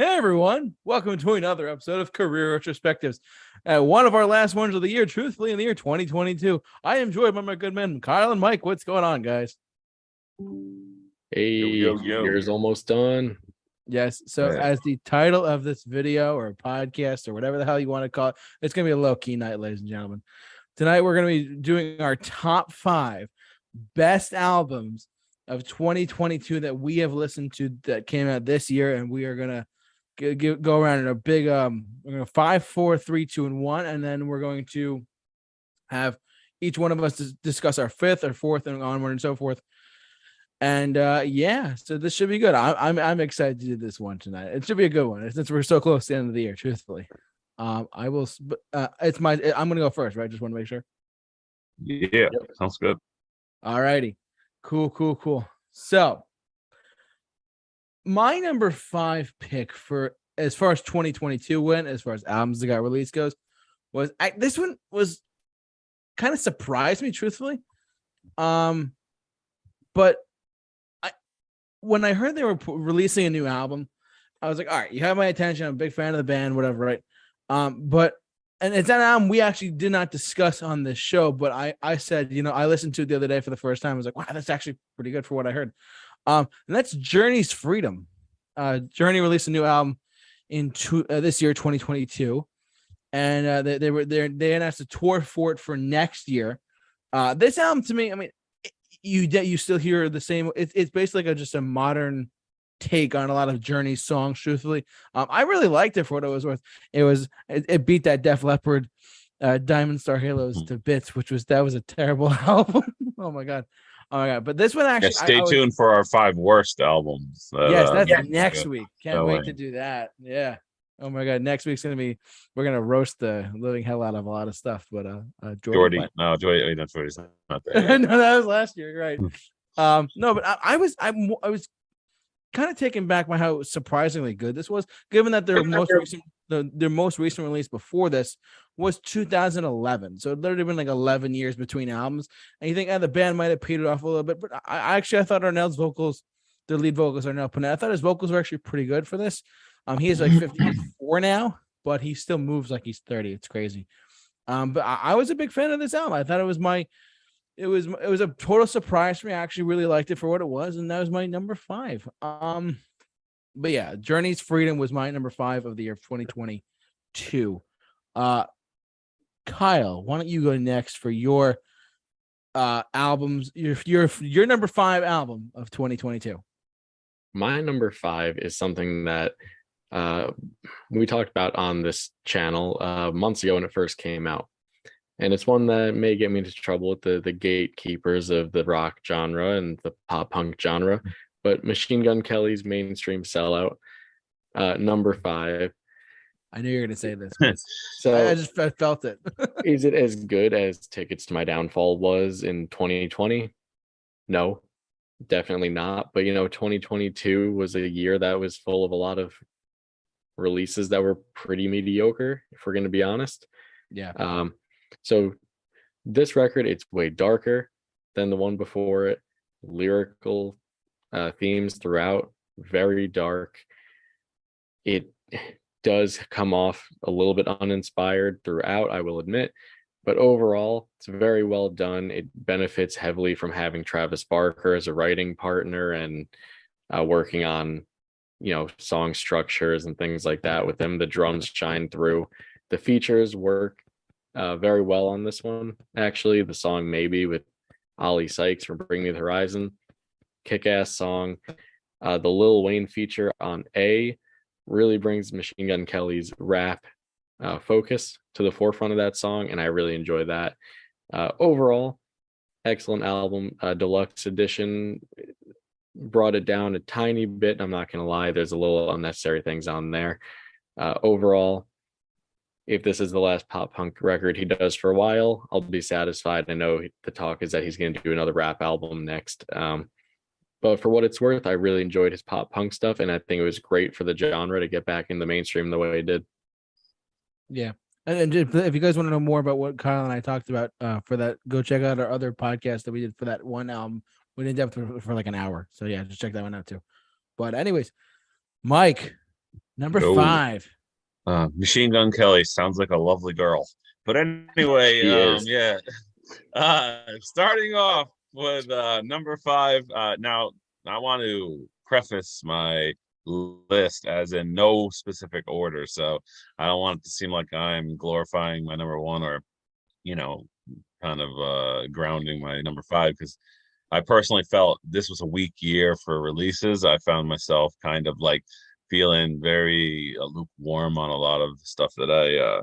Hey everyone, welcome to another episode of Career Retrospectives. Uh, one of our last ones of the year, truthfully, in the year 2022. I am joined by my good men, Kyle and Mike. What's going on, guys? Hey, yo, yo. year's almost done. Yes. So, Yeah. as the title of this video or podcast or whatever the hell you want to call it, it's going to be a low key night, ladies and gentlemen. Tonight, we're going to be doing our top five best albums of 2022 that we have listened to that came out this year. And we are going to g- g- go around in a big, um, we're going to five, four, three, two, and one. And then we're going to have each one of us discuss our fifth or fourth and onward and so forth. And uh yeah, so this should be good. I'm I'm I'm excited to do this one tonight. It should be a good one since we're so close to the end of the year. Truthfully, um, I will. Uh, it's my. I'm gonna go first, right? Just want to make sure. Yeah, sounds good. All righty, cool, cool, cool. So, my number five pick for as far as 2022 went, as far as albums that got released goes, was I, this one was kind of surprised me, truthfully. Um, but I when I heard they were pu- releasing a new album, I was like, all right, you have my attention. I'm a big fan of the band, whatever, right? Um, but and it's an album we actually did not discuss on this show, but I I said, you know, I listened to it the other day for the first time. I was like, wow, that's actually pretty good for what I heard. Um, and that's Journey's Freedom. Uh, Journey released a new album in two, uh, this year, 2022, and uh, they, they were they they announced a tour for it for next year. Uh, this album to me, I mean, you you still hear the same. It's it's basically like a, just a modern take on a lot of Journey songs. Truthfully, um, I really liked it for what it was worth. It was it, it beat that Def Leppard, uh, Diamond Star Halos Mm. to bits, which was that was a terrible album. oh my god, oh my god. But this one actually, I- stay I was- tuned for our five worst albums. yes, uh, that's next next week. week. Can't So, wait to do that. Yeah. Oh my god, next week's gonna be we're gonna roast the living hell out of a lot of stuff. But uh, uh Jordy, Jordy, no, Jordy, I mean, that's Jordy's not there. no, that was last year, you're right? Hmm. Um, no, but I, I was I I was kind of taken back by how surprisingly good this was, given that their most recent the, their most recent release before this was 2011. So it literally been like 11 years between albums. And you think, oh, the band might have petered off a little bit, but I, actually I thought Arnel's vocals, the lead vocals are now Pineda. I thought his vocals were actually pretty good for this. Um, he is like 54 now, but he still moves like he's 30. It's crazy. Um, but I, I was a big fan of this album. I thought it was my it was it was a total surprise for me. I actually really liked it for what it was, and that was my number five. Um, but yeah, Journey's Freedom was my number five of the year of 2022. Uh, Kyle, why don't you go next for your uh albums? Your your your number five album of 2022. My number five is something that uh, we talked about on this channel uh, months ago when it first came out. And it's one that may get me into trouble with the, the gatekeepers of the rock genre and the pop punk genre. But Machine Gun Kelly's mainstream sellout, uh, number five. I knew you were gonna say this. So I, I just I felt it. is it as good as Tickets to My Downfall was in 2020? No, definitely not. But you know, 2022 was a year that was full of a lot of releases that were pretty mediocre, if we're going to be honest. yeah, Um, so this record, it's way darker than the one before it. Lyrical uh, themes throughout, very dark. It does come off a little bit uninspired throughout, I will admit, but overall, it's very well done. It benefits heavily from having Travis Barker as a writing partner and uh, working on, you know, song structures and things like that with him. The drums shine through. The features work uh, very well on this one. Actually, the song "Maybe" with Oli Sykes from Bring Me the Horizon, kick-ass song. Uh, the Lil Wayne feature on "A" really brings Machine Gun Kelly's rap uh, focus to the forefront of that song, and I really enjoy that. Uh, overall, excellent album. Uh, deluxe edition brought it down a tiny bit. I'm not gonna lie, there's a little unnecessary things on there. Uh, overall, if this is the last pop punk record he does for a while, I'll be satisfied. I know the talk is that he's going to do another rap album next. Um, but for what it's worth, I really enjoyed his pop punk stuff, and I think it was great for the genre to get back in the mainstream the way it did. Yeah. And, and if if you guys want to know more about what Kyle and I talked about uh, for that, go check out our other podcast that we did for that one album. We did in depth for, for like an hour. So yeah, just check that one out too. But anyways, Mike, Number No. five. Uh, Machine Gun Kelly sounds like a lovely girl. But anyway, um, yeah. Uh, starting off with uh, number five. Uh, now, I want to preface my list as in no specific order. So I don't want it to seem like I'm glorifying my number one or, you know, kind of uh, grounding my number five because I personally felt this was a weak year for releases. I found myself kind of like feeling very uh, lukewarm on a lot of the stuff that I uh,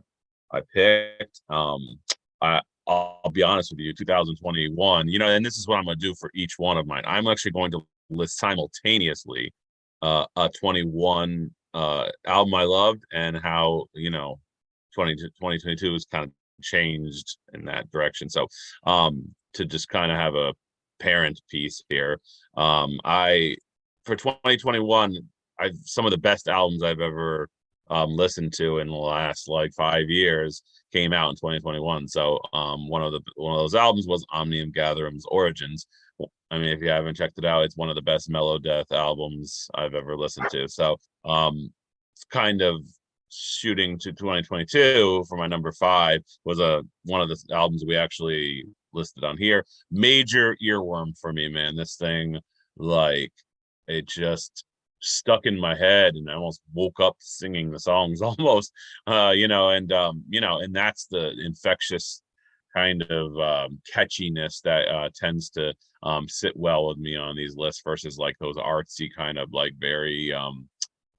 I picked. Um, I I'll be honest with you, 2021. You know, and this is what I'm going to do for each one of mine. I'm actually going to list simultaneously uh, a 21 uh, album I loved and how you know 20 2022 has kind of changed in that direction. So um, to just kind of have a parent piece here, um, I for 2021 I've some of the best albums I've ever um, listened to in the last like five years came out in 2021. So um, one of the one of those albums was Omnium Gatherum's Origins. I mean, if you haven't checked it out, it's one of the best melodeath albums I've ever listened to. So um, kind of shooting to 2022 for my number five was a one of the albums we actually listed on here. Major earworm for me, man. This thing, like, it just stuck in my head and I almost woke up singing the songs almost uh you know and um you know and that's the infectious kind of um catchiness that uh tends to um sit well with me on these lists versus like those artsy kind of like very um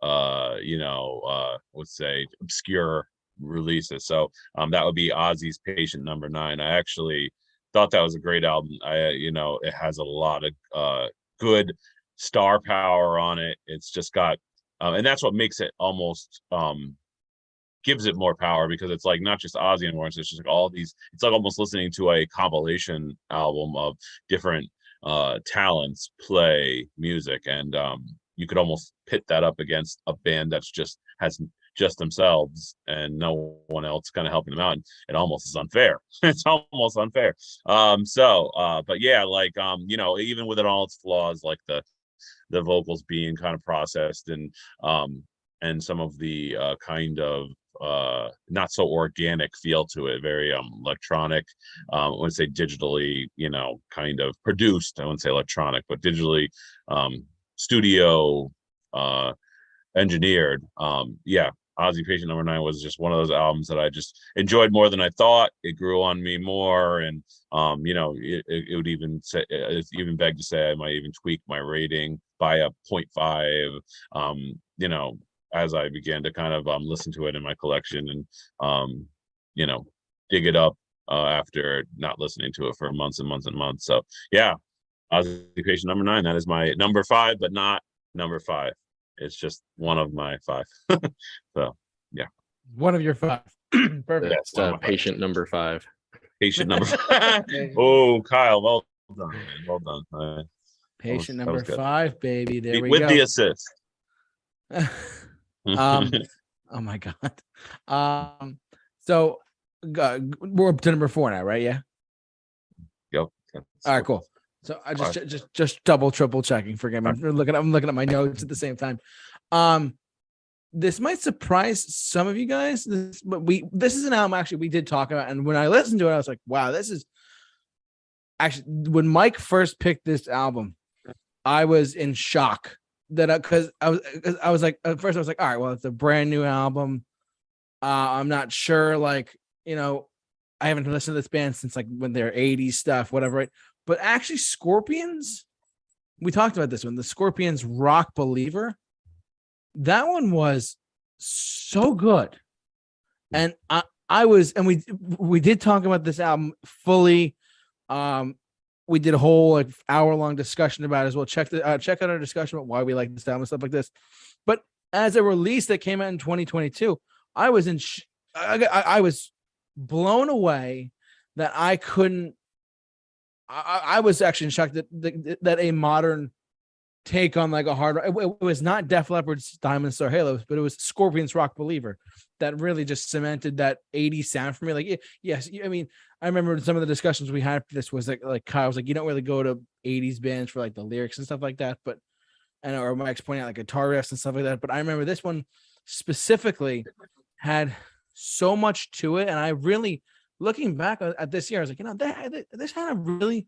uh you know uh let's say obscure releases. So um that would be ozzy's patient number nine. I actually thought that was a great album. I you know it has a lot of uh good star power on it. It's just got, um, and that's what makes it almost um, gives it more power because it's like not just Ozzy anymore. It's just like all these. It's like almost listening to a compilation album of different uh, talents play music, and um, you could almost pit that up against a band that's just has just themselves and no one else kind of helping them out. And it almost is unfair. it's almost unfair. Um, so, uh, but yeah, like um, you know, even with it all its flaws, like the the vocals being kind of processed and um and some of the uh kind of uh not so organic feel to it very um electronic um i wouldn't say digitally you know kind of produced i wouldn't say electronic but digitally um studio uh engineered um yeah Ozzy Patient Number Nine was just one of those albums that I just enjoyed more than I thought. It grew on me more, and um, you know, it, it, would even say, it's even beg to say I might even tweak my rating by a 0.5. Um, you know, as I began to kind of um listen to it in my collection and um, you know, dig it up uh, after not listening to it for months and months and months. So yeah, Ozzy Patient Number Nine. That is my number five, but not number five. It's just one of my five. so yeah. One of your five. Perfect. That's uh, my- patient number five. patient number. oh, Kyle, well done, man. well done. Patient that number good. five, baby. There we go. with go. the assist. um, oh my god. Um, so uh, we're up to number four now, right? Yeah. yep. All right, cool. So I just just just double triple checking. Forgive me. I'm looking. I'm looking at my notes at the same time. Um, this might surprise some of you guys. This, but we this is an album actually we did talk about, and when I listened to it, I was like, wow, this is actually when Mike first picked this album, I was in shock that because I, was 'cause I was like at first I was like, all right, well, it's a brand new album. Uh, I'm not sure, like you know, I haven't listened to this band since like when they're 80s stuff, whatever. Right? But actually, Scorpions, we talked about this one. The Scorpions Rock Believer, that one was so good, and I I was and we we did talk about this album fully. Um, we did a whole like hour long discussion about it as well. Check the uh, check out our discussion about why we like this album and stuff like this. But as a release that came out in 2022, I was in sh- I, I, I was blown away that I couldn't. I, I was actually in shock that, that that a modern take on like a hard. It, it was not Def Leppard's Diamond Star Halos, but it was Scorpions Rock Believer that really just cemented that 80s sound for me. Like, yes, I mean, I remember some of the discussions we had for this was like, like Kyle was like, you don't really go to 80s bands for like the lyrics and stuff like that, but and or Mike's pointing out like guitar riffs and stuff like that. But I remember this one specifically had so much to it, and I really, looking back at this year, I was like, you know, that, this had a really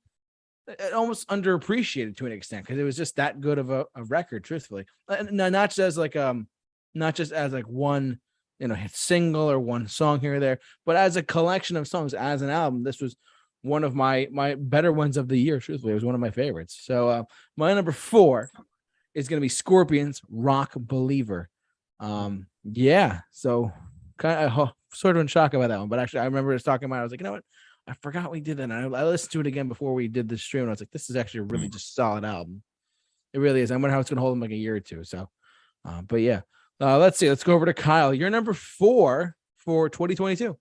almost underappreciated to an extent because it was just that good of a, a record, truthfully. And not just as like um, not just as like one you know single or one song here or there, but as a collection of songs, as an album. This was one of my my better ones of the year. Truthfully, it was one of my favorites. So uh, my number four is going to be Scorpions "Rock Believer." Um, yeah, so kind of sort of in shock about that one, but actually, I remember us talking about. It, I was like, you know what? I forgot we did that. And I, I listened to it again before we did the stream, and I was like, this is actually a really just solid album. It really is. I wonder how it's going to hold them like a year or two. So, uh, but yeah, uh, let's see. Let's go over to Kyle. You're number four for 2022.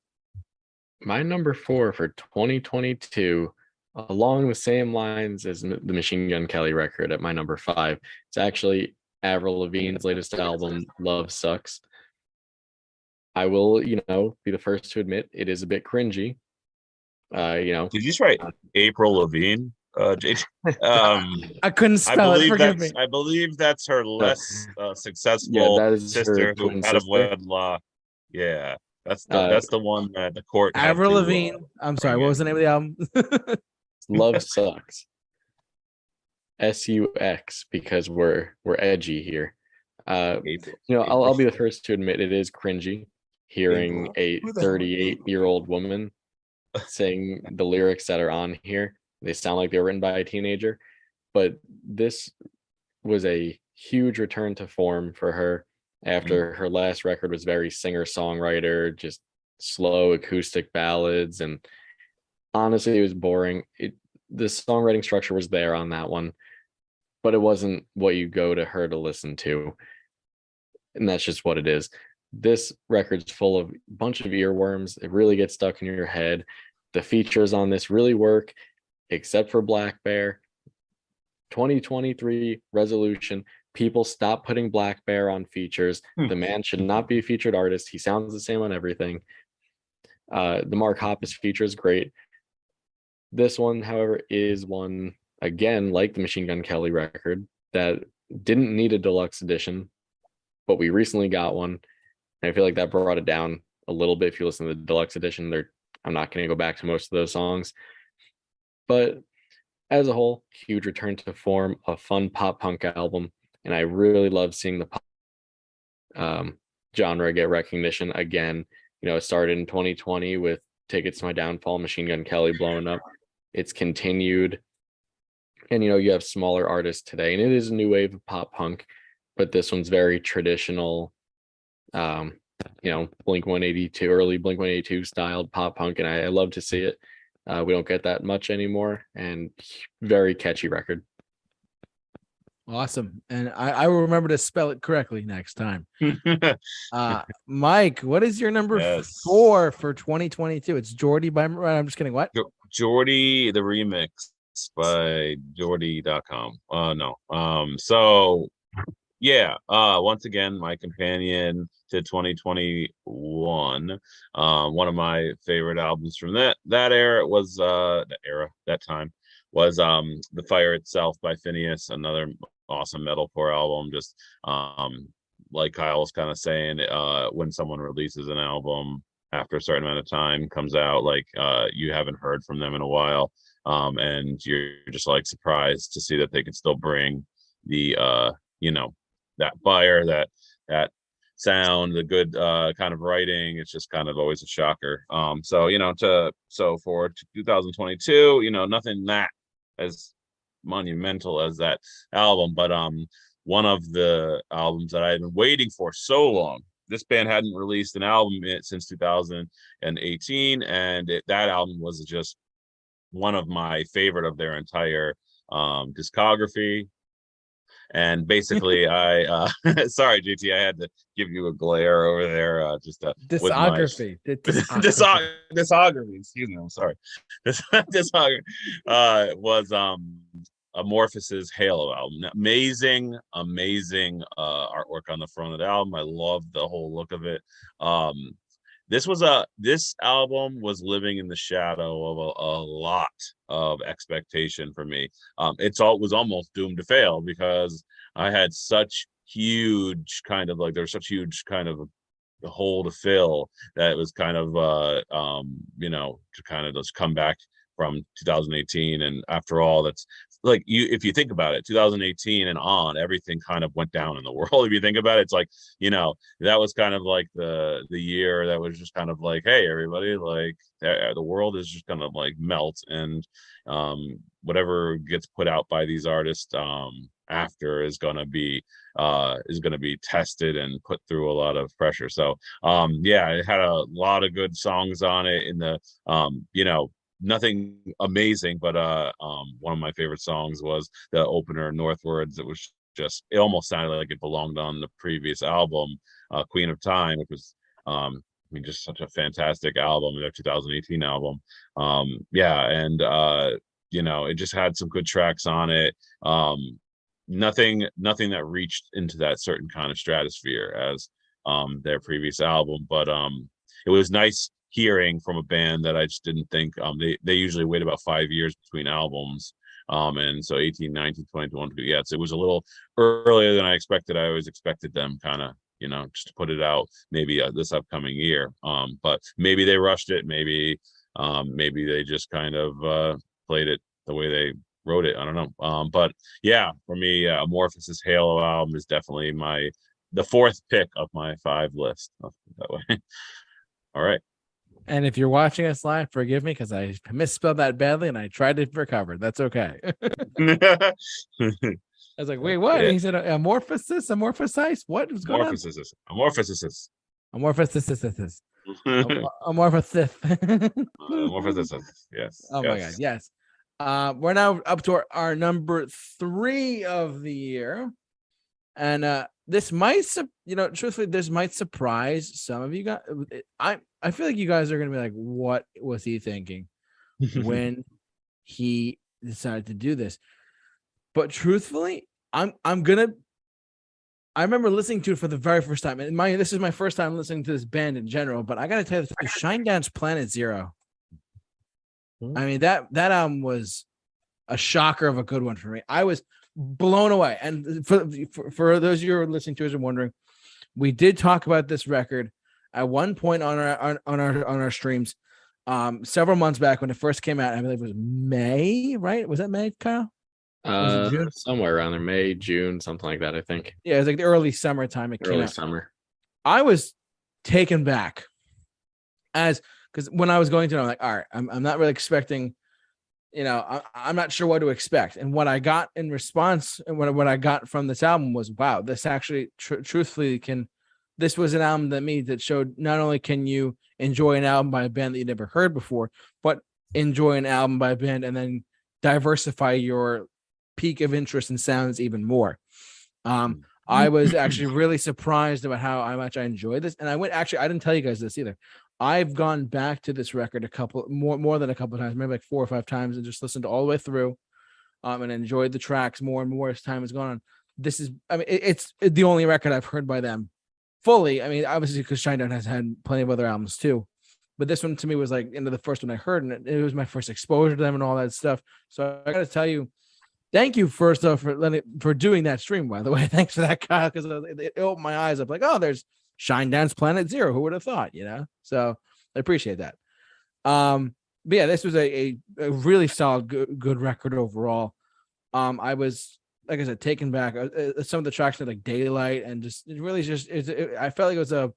My number four for 2022, along the same lines as the Machine Gun Kelly record at my number five, it's actually Avril Lavigne's latest album, Love Sucks. I will, you know, be the first to admit it is a bit cringy. Uh, you know, Did you just write April Levine? Uh, um, I couldn't I spell it. believe Forgive that's me. I believe that's her less uh, successful that is sister who twin out of sister. wedlock. Yeah, that's the, Uh, that's the one that the court. had Avril to, uh, I'm sorry. What was the name of the album? Love Sucks. S U X because we're we're edgy here. Uh, April- you know, I'll, I'll be the first to admit it is cringy hearing a Who the hell 38 year old woman sing the lyrics that are on here. They sound like they were written by a teenager, but this was a huge return to form for her mm. after her last record was very singer songwriter, just slow acoustic ballads. And honestly, it was boring. It, the songwriting structure was there on that one, but it wasn't what you go to her to listen to and that's just what it is. This record's full of a bunch of earworms. It really gets stuck in your head. The features on this really work, except for blackbear. 2023 resolution people stop putting blackbear on features. Hmm. The man should not be a featured artist. He sounds the same on everything. Uh, the Mark Hoppus feature is great. This one, however, is one again like the Machine Gun Kelly record that didn't need a deluxe edition but we recently got one. I feel like that brought it down a little bit. If you listen to the deluxe edition, there I'm not going to go back to most of those songs. But as a whole, huge return to form, a fun pop punk album, and I really love seeing the pop um, genre get recognition again. You know, it started in 2020 with "Tickets to My Downfall," Machine Gun Kelly blowing up. It's continued, and you know, you have smaller artists today, and it is a new wave of pop punk but this one's very traditional um you know blink 182 early blink 182 styled pop punk and I, I love to see it uh we don't get that much anymore and very catchy record awesome. And I, I will remember to spell it correctly next time. Uh, Mike, what is your number Yes. four for 2022? It's Jordy by. I'm just kidding. What? Jordy the remix by Jordy.com. Uh no. Um so yeah, uh once again my companion to 2021. Um one of my favorite albums from that that era was uh era, that time was um The Fire Itself by Phinehas, another awesome metalcore album just um like Kyle was kind of saying uh when someone releases an album after a certain amount of time comes out like uh you haven't heard from them in a while um and you're just like surprised to see that they can still bring the uh you know that fire that that sound the good uh kind of writing it's just kind of always a shocker. Um so you know to so for 2022 you know nothing that as monumental as that album but um one of the albums that i had been waiting for so long this band hadn't released an album since 2018 and it, that album was just one of my favorite of their entire um discography and basically i uh sorry gt i had to give you a glare over there uh just uh, with my- Discography. Discography. Discography excuse me i'm sorry Dis- discography uh was um Amorphis's halo album amazing amazing uh artwork on the front of the album i love the whole look of it um this was a this album was living in the shadow of a, a lot of expectation for me. Um it's all was almost doomed to fail because i had such huge kind of like there was such huge kind of a hole to fill that it was kind of uh um you know to kind of just come back from 2018 and after all that's like you if you think about it 2018 and on everything kind of went down in the world if you think about it. It's like you know that was kind of like the the year that was just kind of like hey everybody like uh, the world is just gonna like melt and um whatever gets put out by these artists um after is gonna be uh is gonna be tested and put through a lot of pressure. So um yeah it had a lot of good songs on it in the um you know nothing amazing but uh um one of my favorite songs was the opener northwards it was just it almost sounded like it belonged on the previous album uh queen of time which was um I mean, just such a fantastic album, their 2018 album. Um, yeah, and uh, you know, it just had some good tracks on it. Um, nothing, nothing that reached into that certain kind of stratosphere as um their previous album, but um, it was nice hearing from a band that I just didn't think um they they usually wait about five years between albums. Um, and so 18, 19, 20, 21, yeah, it was a little earlier than I expected. I always expected them kind of you know, just to put it out maybe uh, this upcoming year. Um, but maybe they rushed it. Maybe, um, maybe they just kind of uh, played it the way they wrote it. I don't know. Um, but yeah, for me, uh, Amorphis' Halo album is definitely my the fourth pick of my five list. That way. All right. And if you're watching us live, forgive me because I misspelled that badly and I tried to recover. That's okay. I was like, wait, what? Yeah. He said, amorphosis, amorphosize. What was going on? Amorphosis. Amorphosis. Amorphosis, amorphosis. Amorphosis. Yes. Oh my god, yes. yes. Uh, we're now up to our, our number three of the year, and uh, this might, you know, truthfully, this might surprise some of you guys. Uh, I I feel like you guys are gonna be like, what was he thinking when he decided to do this? But truthfully, I'm I'm gonna. I remember listening to it for the very first time, and my this is my first time listening to this band in general. But I gotta tell you, Shinedown's Planet Zero. I mean that that album was a shocker of a good one for me. I was blown away. And for for, for those of you who are listening to us and wondering, we did talk about this record at one point on our on, on our on our streams um several months back when it first came out. I believe it was May, right? Was that May, Kyle? Uh, somewhere around there, May, June, something like that. I think Yeah, it was like the early summertime it came early summer. I was taken back as because when I was going to it, I'm like, all right, I'm, I'm not really expecting, you know, I, I'm not sure what to expect. And what I got in response and what, what I got from this album was, wow, this actually tr- truthfully can, this was an album that me that showed not only can you enjoy an album by a band that you never heard before, but enjoy an album by a band and then diversify your peak of interest and sounds even more. Um, I was actually really surprised about how much I enjoyed this. And I went actually, I didn't tell you guys this either. I've gone back to this record a couple more more than a couple times, maybe like four or five times, and just listened all the way through, um, and enjoyed the tracks more and more as time has gone on. This is, I mean, it- it's the only record I've heard by them fully. I mean, obviously because Shinedown has had plenty of other albums too, but this one to me was like into the first one I heard, and it, it was my first exposure to them and all that stuff. So I got to tell you, thank you first off for letting for doing that stream. By the way, thanks for that, Kyle, because it, it opened my eyes up. Like, oh, there's Shinedown's Planet Zero. Who would have thought? You know, so I appreciate that. Um, but yeah, this was a, a, a really solid, good, good record overall. Um, I was like I said, taken back. Uh, uh, some of the tracks like Daylight, and just it really just it, it, I felt like it was a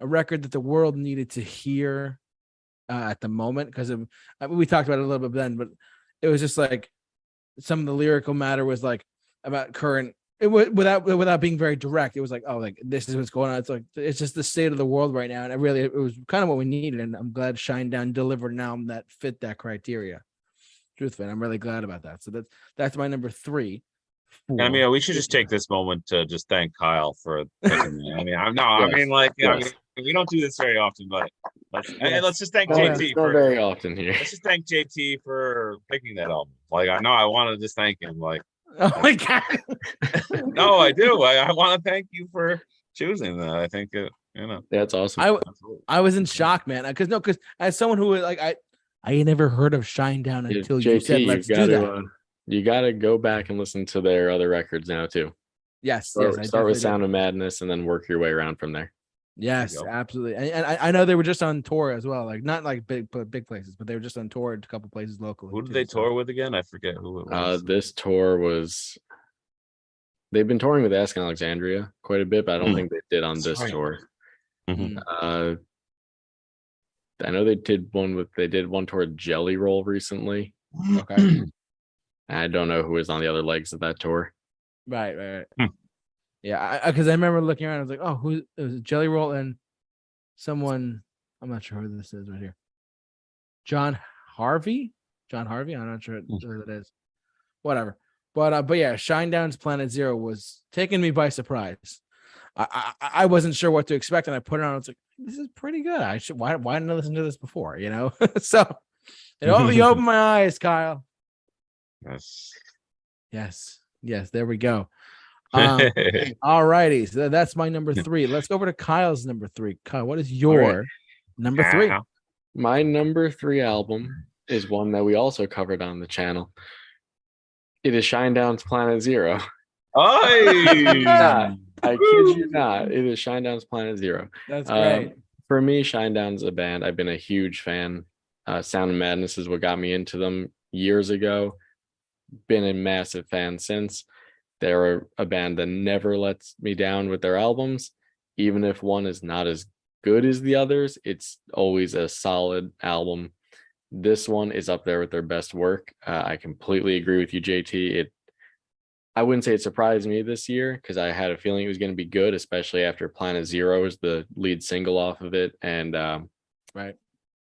a record that the world needed to hear uh, at the moment because I mean, we talked about it a little bit then, but it was just like some of the lyrical matter was like about current it was without without being very direct it was like oh like this is what's going on it's like it's just the state of the world right now and it really it was kind of what we needed and i'm glad Shinedown delivered an album that fit that criteria truthfully and i'm really glad about that so that's that's my number three I mean, we should just take this moment to just thank Kyle for. picking. I mean, I'm no, I mean, like, you know, we don't do this very often, but let's and let's just thank Oh, JT for very often here. let's just thank JT for picking that album. Like, I know I want to just thank him. Like, oh my god no, I do. I, I want to thank you for choosing that. I think it, you know, That's awesome. I. I was in shock man because no because as someone who like i i ain't never heard of Shinedown Yeah, until you said let's you do gotta that uh, you gotta go back and listen to their other records now too. Yes, Start, yes. I start with definitely. Sound of Madness and then work your way around from there. Yes, absolutely. And, and I, I know they were just on tour as well, like not like big but big places, but they were just on tour at a couple places locally. Who did too, they so- tour with again? I forget who it Uh, was. this tour was. They've been touring with Ask Alexandria quite a bit, but I don't Hmm. think they did on this right. tour. Mhm. Uh, I know they did one with they did one tour with Jelly Roll recently. Okay. I don't know who was on the other legs of that tour. Right, right, right. Yeah, because I, remember looking around. I was like, oh, who? It was Jelly Roll and someone. I'm not sure who this is right here. John Harvey. John Harvey. I'm not sure Hmm. who it is. Whatever. But uh, but yeah, Shinedown's Planet Zero was taking me by surprise. I, I I wasn't sure what to expect, and I put it on. I was like, this is pretty good. I should why why didn't I listen to this before? You know. so it opened, you opened my eyes, Kyle. Yes. Yes, yes. There we go. Um, All righty. So that's my number three. Let's go over to Kyle's number three. Kyle, what is your number three? My number three album is one that we also covered on the channel. It is Shinedown's Planet Zero. Oi! I kid you not. It is Shinedown's Planet Zero. That's Um, great. for me, Shinedown's a band I've been a huge fan. Uh, Sound of Madness is what got me into them years ago. Been a massive fan since. They're a band that never lets me down with their albums, even if one is not as good as the others. It's always a solid album. This one is up there with their best work. Uh, I completely agree with you, JT. It I wouldn't say it surprised me this year because I had a feeling it was going to be good, especially after Planet Zero is the lead single off of it, and um, Right.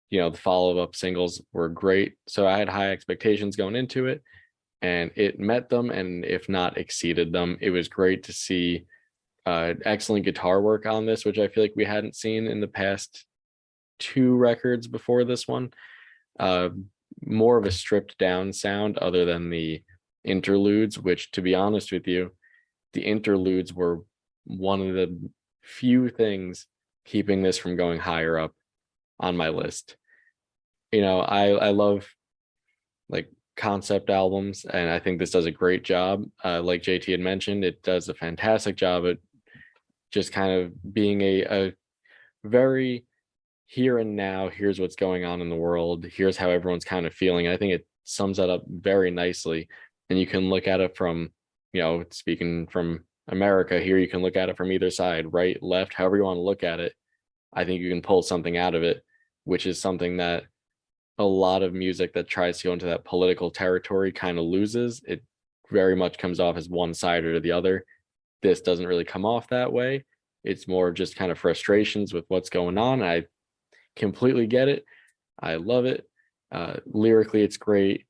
you know the follow-up singles were great. So I had high expectations going into it, and it met them, and if not exceeded them. It was great to see uh, excellent guitar work on this, which I feel like we hadn't seen in the past two records before this one. Uh, more of a stripped down sound, other than the interludes, which to be honest with you, the interludes were one of the few things keeping this from going higher up on my list. You know, I I love like concept albums, and I think this does a great job. Uh, like JT had mentioned, it does a fantastic job at just kind of being a, a very here and now. Here's what's going on in the world. Here's how everyone's kind of feeling. I think it sums that up very nicely and you can look at it from you know speaking from america here you can look at it from either side right left however you want to look at it i think you can pull something out of it which is something that a lot of music that tries to go into that political territory kind of loses it very much comes off as one side or the other this doesn't really come off that way it's more just kind of frustrations with what's going on i completely get it i love it uh, lyrically it's great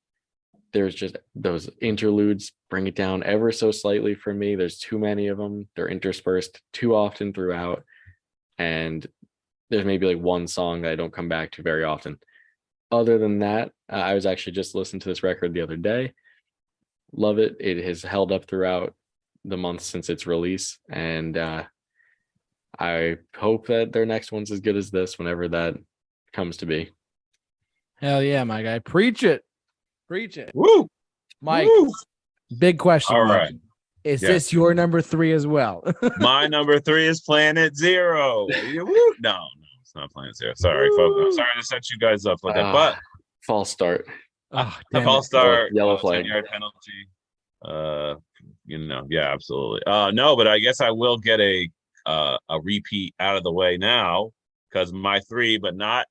there's just those interludes bring it down ever so slightly for me. There's too many of them. They're interspersed too often throughout. And there's maybe like one song that I don't come back to very often. Other than that, uh, I was actually just listening to this record the other day. Love it. It has held up throughout the month since its release. And uh, I hope that their next one's as good as this whenever that comes to be. Hell yeah, my guy. Preach it. Preach it. Woo! Mike, Woo! big question. All Mike. Is Yeah. this your number three as well? My number three is Planet Zero. You- woo! No, no, it's not playing Zero. Sorry, folks. I'm sorry to set you guys up like that. Ah, But false start. oh, the false start, Yellow uh, flag. 10-yard penalty. Uh, you know, yeah, absolutely. Uh, no, but I guess I will get a uh a repeat out of the way now because my three, but not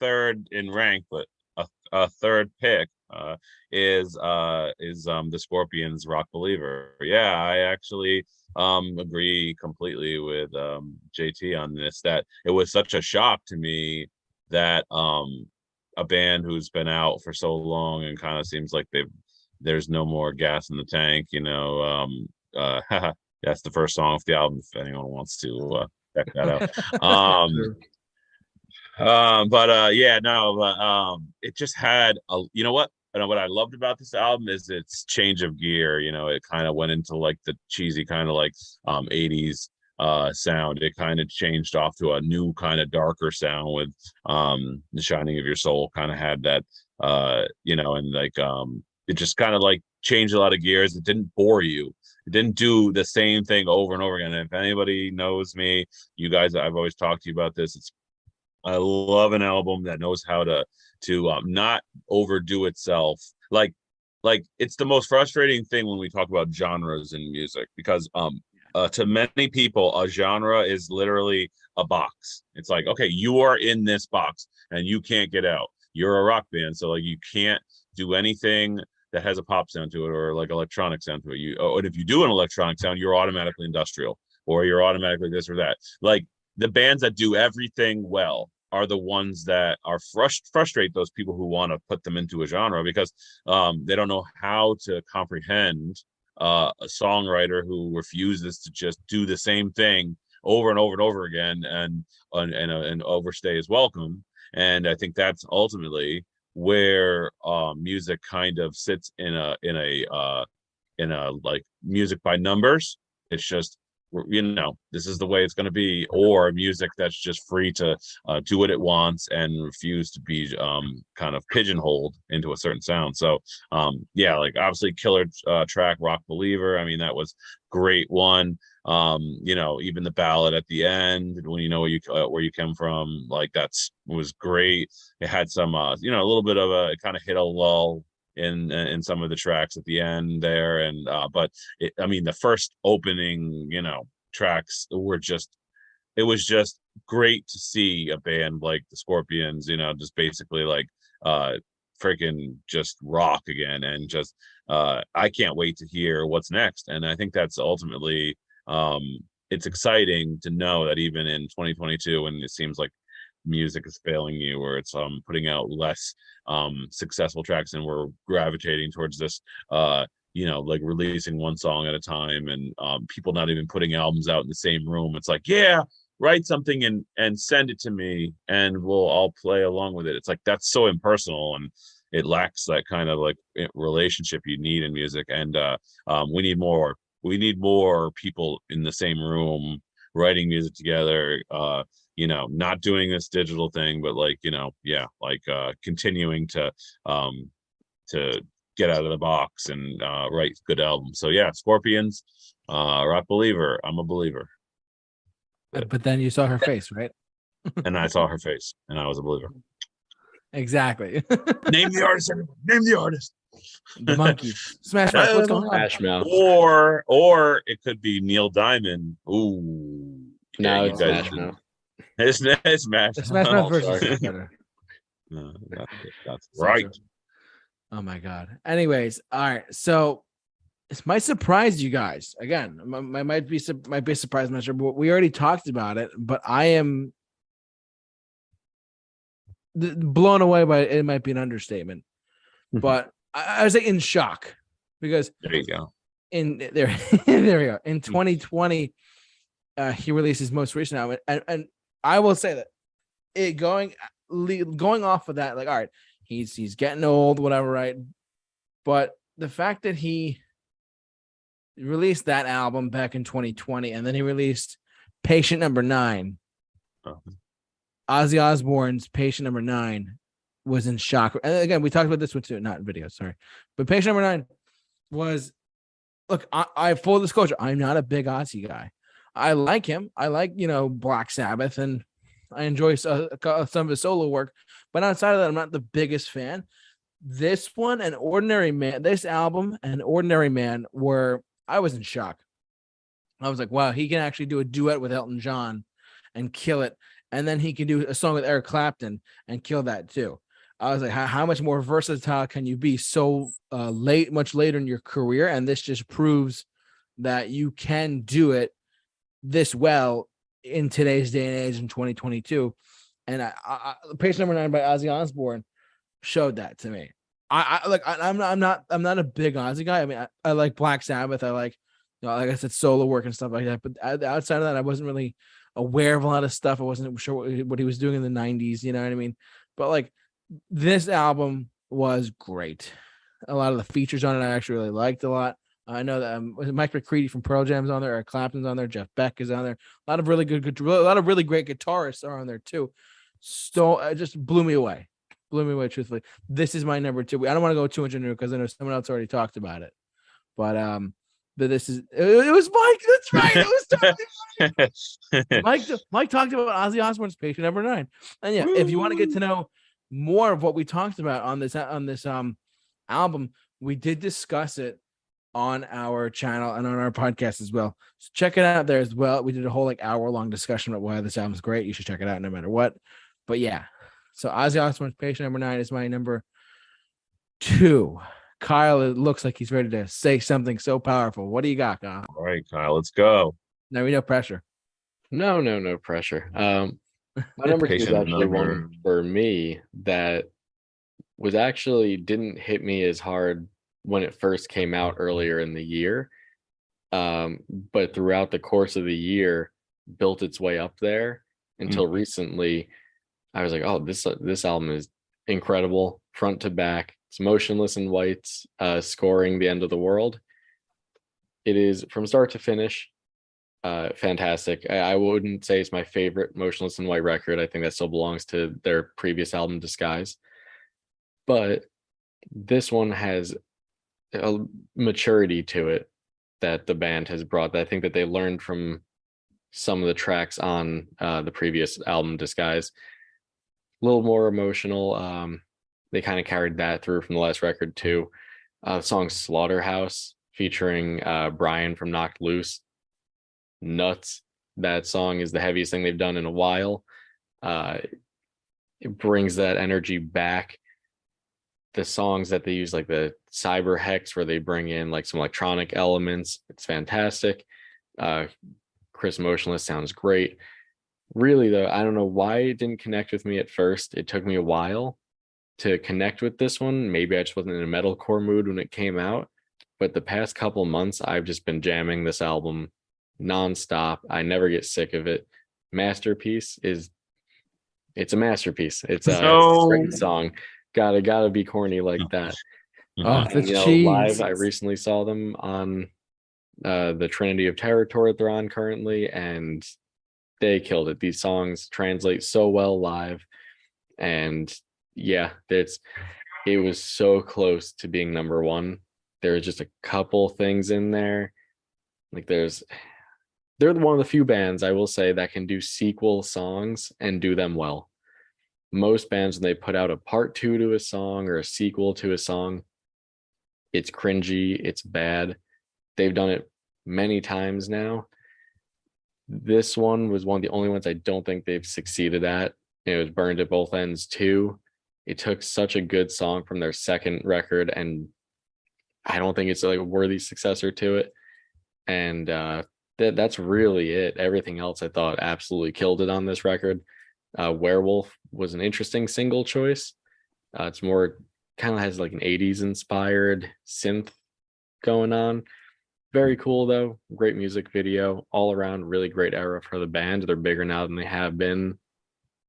third in rank, but a, a third pick uh is uh is um the Scorpions Rock Believer. Yeah, I actually um agree completely with um JT on this that it was such a shock to me that um a band who's been out for so long and kind of seems like they've there's no more gas in the tank you know um uh that's the first song off the album if anyone wants to uh check that out. Um um but uh yeah no but um it just had a you know what and what I loved about this album is its change of gear. You know, it kind of went into like the cheesy kind of like um 80s uh sound. It kind of changed off to a new kind of darker sound with um The Shining of Your Soul kind of had that uh you know and like um it just kind of like changed a lot of gears. It didn't bore you. it didn't do the same thing over and over again. And if anybody knows me, you guys, I've always talked to you about this. It's I love an album that knows how to to um, not overdo itself. Like like it's the most frustrating thing when we talk about genres in music because um uh, to many people a genre is literally a box. It's like okay, you are in this box and you can't get out. You're a rock band, so like you can't do anything that has a pop sound to it or like electronic sound to it. You oh, and if you do an electronic sound, you're automatically industrial or you're automatically this or that. Like the bands that do everything well are the ones that are frust- frustrate those people who want to put them into a genre because um, they don't know how to comprehend uh, a songwriter who refuses to just do the same thing over and over and over again and and and, uh, and overstay is welcome. And i think that's ultimately where uh, music kind of sits in a in a uh, in a like music by numbers. It's just you know this is the way it's going to be or music that's just free to uh, do what it wants and refuse to be um, kind of pigeonholed into a certain sound. So um, yeah like obviously killer uh, track rock believer i mean that was great one. Um you know even the ballad at the end when you know where you uh, where you come from like that's was great. It had some uh you know a little bit of a it kind of hit a lull in in some of the tracks at the end there and uh but it, i mean the first opening you know tracks were just it was just great to see a band like the scorpions you know just basically like uh freaking just rock again and just uh i can't wait to hear what's next. And i think that's ultimately um it's exciting to know that even in 2022 when it seems like music is failing you or it's um putting out less um successful tracks and we're gravitating towards this uh you know like releasing one song at a time and um people not even putting albums out in the same room it's like yeah write something and and send it to me and we'll all play along with it. It's like that's so impersonal and it lacks that kind of like relationship you need in music and uh um we need more we need more people in the same room writing music together uh you know not doing this digital thing but like you know yeah like uh continuing to um to get out of the box and uh write good albums so yeah scorpions uh rock believer i'm a believer But but then you saw her face, right? and i saw her face and i was a believer Exactly. name the artist everyone. name the artist the monkey. Smash Mouth. What's going on? Smash Mouth. or or it could be neil diamond ooh No, you it's Smash Mouth. It's, it's smash Smash Mouth sorry. is better. No, that- that's right. Oh my god. Anyways, all right. So this might surprise you guys. Again, m- might be might be a surprise measure, but we already talked about it. But I am blown away by it. It might be an understatement, Mhm. but I, I was like in shock because there you go in there there we go in 2020 uh he released his most recent album and, and i will say that it going going off of that like all right he's he's getting old whatever right but the fact that he released that album back in 2020 and then he released patient number nine Oh. ozzy osbourne's patient number nine was in shock and again we talked about this one too not in video sorry but patient number nine was look, I, I full disclosure, I'm not a big Ozzy guy. I like him. I like you know Black Sabbath, and I enjoy uh, co- some of his solo work. But outside of that, I'm not the biggest fan. This one, an ordinary man, this album, an ordinary man, were I was in shock. I was like, wow, he can actually do a duet with Elton John and kill it, and then he can do a song with Eric Clapton and kill that too. I was like, how, how much more versatile can you be so uh, late, much later in your career? And this just proves that you can do it this well in today's day and age in 2022. And I, I, page number nine by Ozzy Osbourne showed that to me. I, I like, I, I'm not, I'm not, I'm not a big Ozzy guy. I mean, I, I like Black Sabbath. I like, you know, like I said, solo work and stuff like that. But outside of that, I wasn't really aware of a lot of stuff. I wasn't sure what, what he was doing in the 90s. You know what I mean? But like, this album was great. A lot of the features on it I actually really liked a lot. I know that um, Mike McCready from Pearl Jam's on there, Eric Clapton's on there, Jeff Beck is on there. A lot of really good, good a lot of really great guitarists are on there too. So it just blew me away, blew me away. Truthfully, this is my number two. I don't want to go too much into it because I know someone else already talked about it, but um, But this is it, it was Mike. That's right. It was Mike. Mike talked about Ozzy Osbourne's patient number nine. And yeah, if you want to get to know more of what we talked about on this on this um album, we did discuss it on our channel and on our podcast as well. So check it out there as well. We did a whole like hour long discussion about why this album's great. You should check it out no matter what. But yeah, so Ozzy Osbourne's patient number nine is my number two. Kyle, it looks like he's ready to say something so powerful. What do you got, Kyle? All right, Kyle, let's go. No, we no pressure. No, no, no pressure. Um, my number two is Patient actually one for me that was actually didn't hit me as hard when it first came out earlier in the year. Um, but throughout the course of the year, built its way up there until recently. I was like, oh, this this album is incredible, front to back. It's motionless in whites, uh, scoring the end of the world. It is from start to finish uh fantastic I, I wouldn't say it's my favorite motionless in white record i think that still belongs to their previous album disguise but this one has a maturity to it that the band has brought i think that they learned from some of the tracks on uh the previous album disguise a little more emotional um they kind of carried that through from the last record too uh the song slaughterhouse featuring uh brian from knocked loose nuts. That song is the heaviest thing they've done in a while. Uh, it brings that energy back. The songs that they use, like the Cyberhex, where they bring in like some electronic elements, it's fantastic. Uh, Chris Motionless sounds great. Really, though, I don't know why it didn't connect with me at first. It took me a while to connect with this one. Maybe I just wasn't in a metalcore mood when it came out. But the past couple months, I've just been jamming this album nonstop. I never get sick of it. Masterpiece is it's a masterpiece. It's a, it's a great song. Gotta gotta be corny like that. Oh, Uh, the you know, live, I recently saw them on uh the Trinity of Terror tour that they're on currently, and they killed it. These songs translate so well live, and yeah, it's it was so close to being number one. There was just a couple things in there, like there's they're one of the few bands I will say that can do sequel songs and do them well. Most bands, when they put out a part two to a song or a sequel to a song, it's cringy, it's bad. They've done it many times now. This one was one of the only ones I don't think they've succeeded at. It was burned at both ends too. It took such a good song from their second record, and I don't think it's like a worthy successor to it. And uh that that's really it. Everything else I thought absolutely killed it on this record. Uh, Werewolf was an interesting single choice. Uh, it's more kind of has like an 80s inspired synth going on. Very cool though. Great music video. All around really great era for the band. They're bigger now than they have been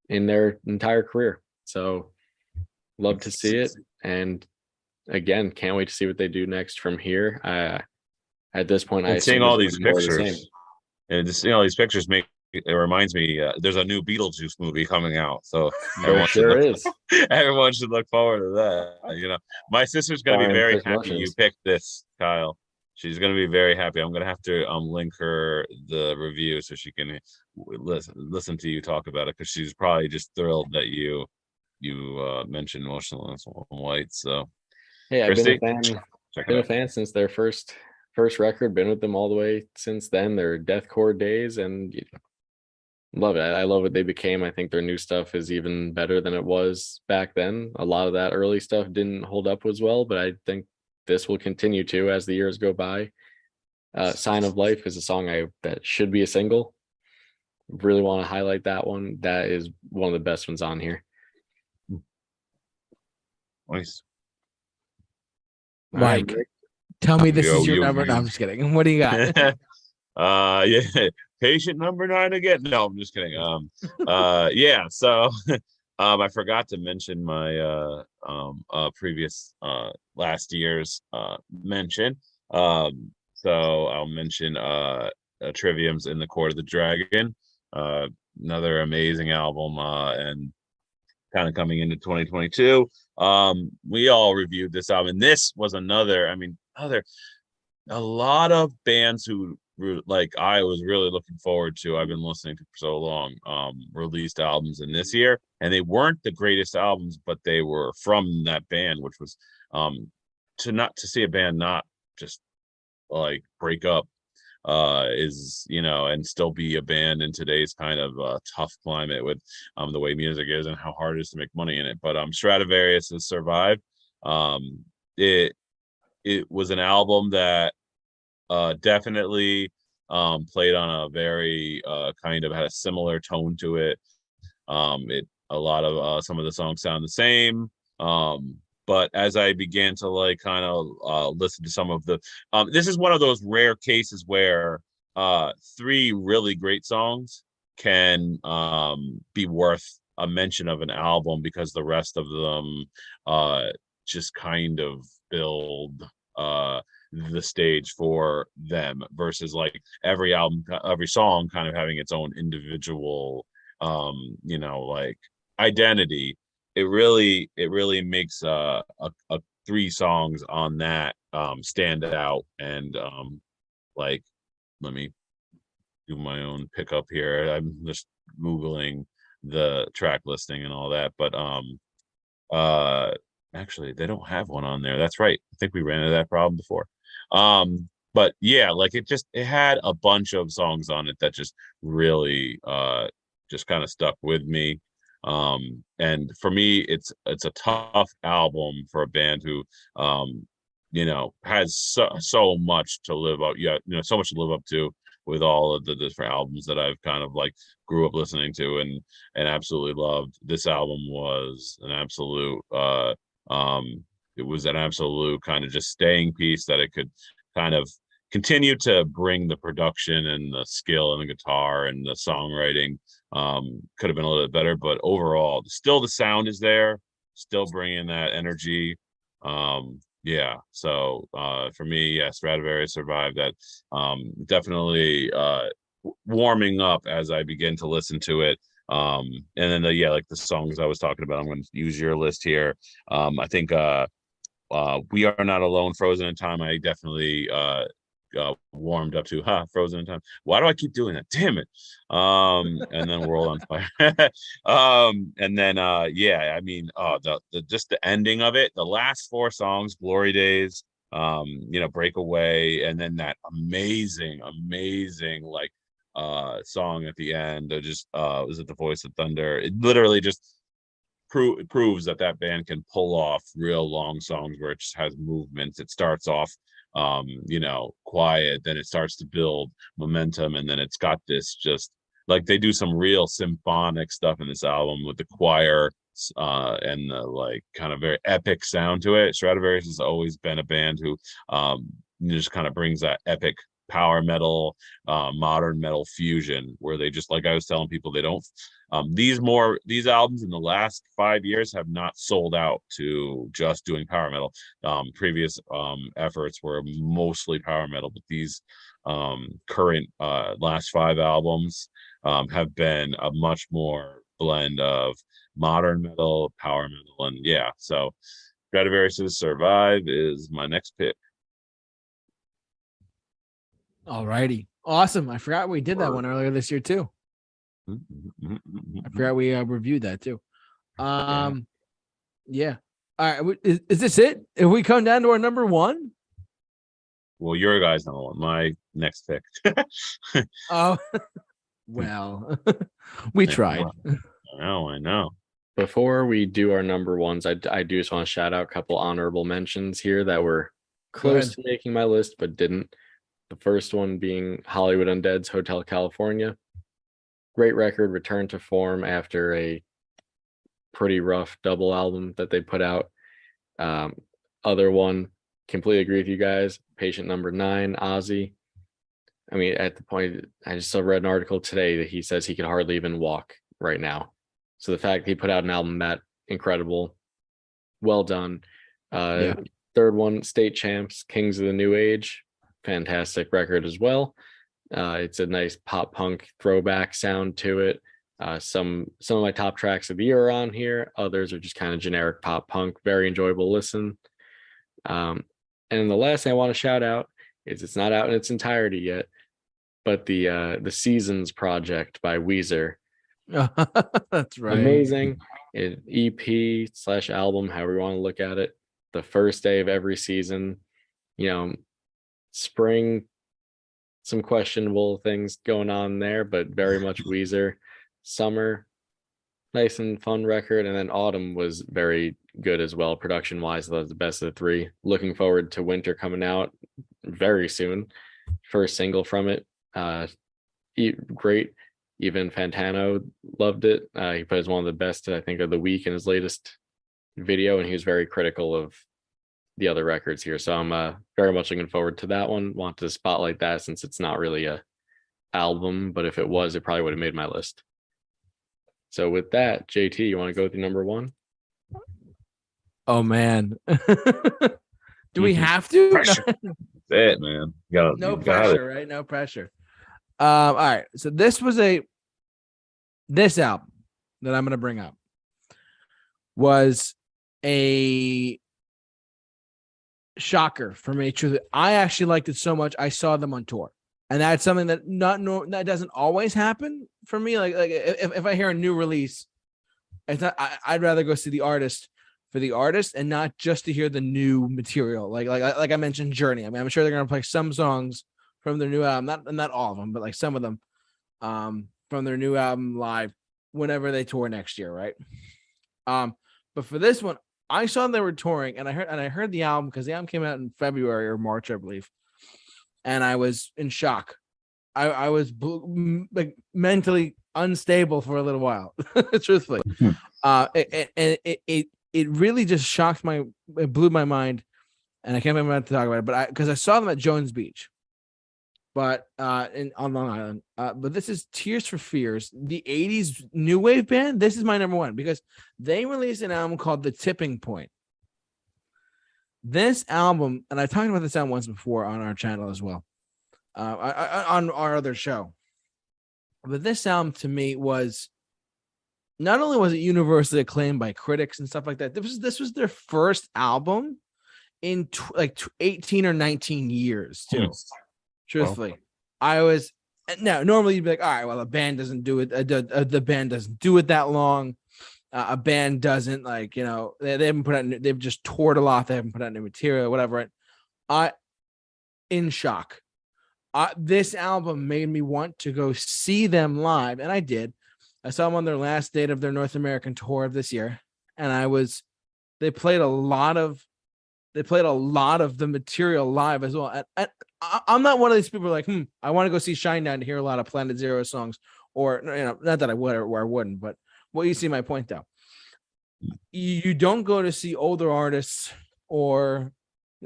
in their entire career. So love to see it. And again, can't wait to see what they do next from here. Uh, at this point, I And seeing all these gonna be more of the pictures, and just seeing all these pictures make it reminds me. Uh, there's a new Beetlejuice movie coming out, so everyone should sure look, is. everyone should look forward to that. You know, my sister's gonna be very happy you picked this, Kyle. She's gonna be very happy. I'm gonna have to um link her the review so she can listen listen to you talk about it because she's probably just thrilled that you you uh mentioned motionless in white. So Hey, I've been a Christy? fan been a fan since their first first record been with them all the way since then their deathcore days and love it I, I love what they became i think their new stuff is even better than it was back then a lot of that early stuff didn't hold up as well but i think this will continue to as the years go by uh sign of life is a song i that should be a single really want to highlight that one that is one of the best ones on here Nice. Mike, tell me this Yo, is your yo, number. No. I'm just kidding. What do you got? uh yeah patient number nine again? No i'm just kidding. Um uh yeah so um i forgot to mention my uh um uh previous uh last year's uh mention. Um so i'll mention uh, uh trivium's in the court of the dragon uh another amazing album uh and kind of coming into 2022 um we all reviewed this album and this was another i mean other a lot of bands who like I was really looking forward to. I've been listening to for so long. Um, released albums in this year, and they weren't the greatest albums, but they were from that band, which was um to not to see a band not just like break up uh is you know and still be a band in today's kind of uh, tough climate with um the way music is and how hard it is to make money in it but um Stratovarius has survived um it it was an album that uh definitely um played on a very uh kind of had a similar tone to it. Um it a lot of uh some of the songs sound the same. Um but as I began to like kind of uh, listen to some of the, um, this is one of those rare cases where uh, three really great songs can um, be worth a mention of an album because the rest of them uh, just kind of build uh, the stage for them versus like every album, every song kind of having its own individual, um, you know, like identity. It really it really makes uh a, a three songs on that um stand out and um like let me do my own pickup here. I'm just googling the track listing and all that but um uh actually they don't have one on there. That's right. I think we ran into that problem before um but yeah like it just it had a bunch of songs on it that just really uh just kind of stuck with me. Um and for me it's it's a tough album for a band who um you know has so, so much to live up yeah you know so much to live up to with all of the different albums that I've kind of like grew up listening to and and absolutely loved. This album was an absolute uh um it was an absolute kind of just staying piece that it could kind of continue to bring the production and the skill and the guitar and the songwriting um, could have been a little bit better, but overall, still the sound is there, still bringing that energy. Um, yeah, so uh, for me, yeah, Stratovarius survived that. Um, definitely uh, warming up as I begin to listen to it. Um, and then the, yeah, like the songs I was talking about, I'm going to use your list here. Um, I think uh, uh, we are not alone, frozen in time. I definitely uh, uh, warmed up to ha frozen in time. Why do i keep doing that? Damn it. Um and then world on fire. Um and then uh yeah i mean uh the, the just the ending of it the last four songs glory days um you know breakaway and then that amazing amazing like uh song at the end uh, just uh was it the voice of thunder? It literally just pro- proves that that band can pull off real long songs where it just has movements it starts off um you know quiet then it starts to build momentum and then it's got this just like they do some real symphonic stuff in this album with the choir uh and the like kind of very epic sound to it. Stratovarius has always been a band who um just kind of brings that epic power metal uh modern metal fusion where they just like i was telling people they don't um, these more these albums in the last five years have not sold out to just doing power metal. Um, previous um, efforts were mostly power metal, but these um, current uh, last five albums um, have been a much more blend of modern metal, power metal, and yeah. So Stratovarius's Survive is my next pick. All righty. Awesome. I forgot we did that one earlier this year too. Mm-hmm, I forgot we uh, reviewed that too. Um, yeah. All right. Is, is this it? If we come down to our number one? Well, your guys number one. My next pick. Oh, well, we tried. I know. I know. Before we do our number ones, I, I do just want to shout out a couple honorable mentions here that were close to making my list but didn't. The first one being Hollywood Undead's Hotel Kalifornia. Great record, return to form after a pretty rough double album that they put out. Um, other one, completely agree with you guys. Patient number nine, Ozzy. I mean, at the point, I just saw read an article today that he says he could hardly even walk right now. So the fact he put out an album that incredible, well done. Uh, Yeah. Third one, State Champs, Kings of the New Age, fantastic record as well. Uh, it's a nice pop punk throwback sound to it. Uh, some some of my top tracks of the year are on here. Others are just kind of generic pop punk. Very enjoyable listen. Um, and the last thing I want to shout out is it's not out in its entirety yet, but the uh the Seasons project by Weezer. That's right. Amazing. It EP slash album, however you want to look at it. The first day of every season, you know, spring, some questionable things going on there, but very much Weezer. Summer, nice and fun record. And then autumn was very good as well, production wise. That was the best of the three. Looking forward to winter coming out very soon. First single from it. Uh great. Even Fantano loved it. Uh, he put as one of the best, I think, of the week in his latest video, and he was very critical of the other records here. So I'm uh, very much looking forward to that one. Want to spotlight that since it's not really a album, but if it was, it probably would have made my list. So with that, JT, you want to go through number one? Oh man. Do we Mhm. have to? Pressure. That's it, man. You gotta, no you got it. pressure, right? No pressure. Um, all right. So this was a this album that I'm gonna bring up was a shocker for me. Truly, I actually liked it so much. I saw them on tour, and that's something that not no that doesn't always happen for me. Like like if, if I hear a new release, it's not. I, I'd rather go see the artist for the artist and not just to hear the new material. Like like like I mentioned, Journey. I mean, I'm sure they're gonna play some songs from their new album, not not all of them, but like some of them, um, from their new album live whenever they tour next year, right? Um, but for this one, I saw they were touring, and I heard and I heard the album because the album came out in February or March, I believe, and I was in shock. I I was like mentally unstable for a little while, truthfully. Mhm. Uh, and it, it it it really just shocked my it blew my mind, and I can't remember how to talk about it, but I because I saw them at Jones Beach, but uh in on Long Island. Uh, but this is Tears for Fears, the '80s new wave band. This is my number one because they released an album called The Tipping Point. This album, and I talked about this album once before on our channel as well, uh, I, I, on our other show. But this album to me was not only was it universally acclaimed by critics and stuff like that. This was this was their first album in tw- like tw- 18 or 19 years too. Truthfully, I was no. normally you'd be like, all right, well, a band doesn't do it. Uh, the, uh, the band doesn't do it that long. Uh, a band doesn't like you know they, they haven't put out new- they've just toured a lot. They haven't put out new material, whatever. And I in shock. Uh, this album made me want to go see them live, and I did. I saw them on their last date of their North American tour of this year, and I was. They played a lot of, they played a lot of the material live as well. And I, I'm not one of these people like, hmm, I want to go see Shinedown to hear a lot of Planet Zero songs, or you know, not that I would or, I wouldn't, but well, you see my point though. You, don't go to see older artists or,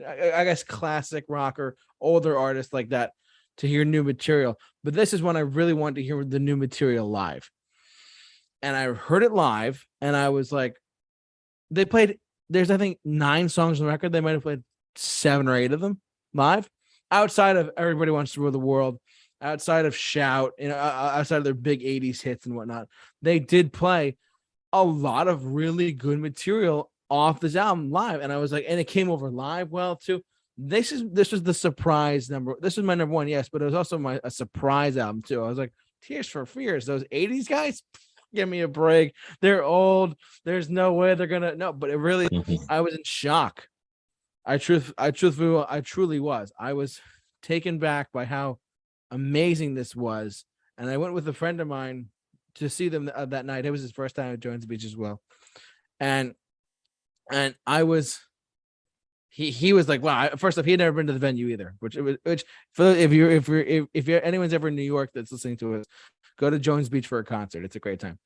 I, guess, classic rock or older artists like that to hear new material. But this is when I really wanted to hear the new material live. And I heard it live, and I was like, they played. There's I think nine songs on the record. They might have played seven or eight of them live, outside of Everybody Wants to Rule the World, outside of Shout, you know, outside of their big '80s hits and whatnot. They did play a lot of really good material off this album live, and I was like, and it came over live well too this is this was the surprise number. This was my number one, yes, but it was also my a surprise album too. I was like, Tears for Fears, those '80s guys, give me a break. They're old. There's no way they're gonna no. But it really, Mhm. I was in shock. I truth, I truthfully, I truly was. I was taken back by how amazing this was, and I went with a friend of mine to see them uh, that night. It was his first time at Jones Beach as well, and and I was he he was like, wow. First off, he had never been to the venue either, which was which for if you're if you're if, if you're anyone's ever in New York that's listening to us, go to Jones Beach for a concert. It's a great time.